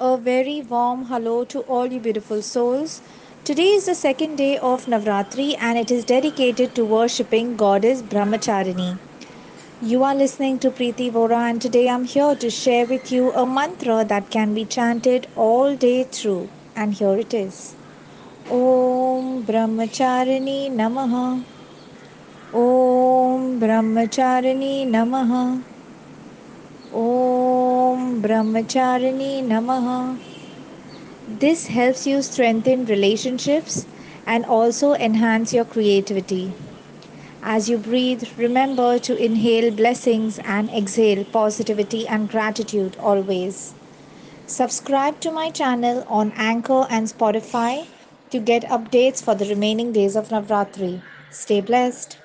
A very warm hello to all you beautiful souls. Today is the second day of Navratri and it is dedicated to worshipping goddess Brahmacharini. You are listening to Preeti Vora and today I'm here to share with you a mantra that can be chanted all day through. And here it is. Om Brahmacharini Namaha. Om Brahmacharini Namaha. Om Brahmacharini Namaha. This helps you strengthen relationships and also enhance your creativity. As you breathe, remember to inhale blessings and exhale positivity and gratitude always. Subscribe to my channel on Anchor and Spotify to get updates for the remaining days of Navratri. Stay blessed.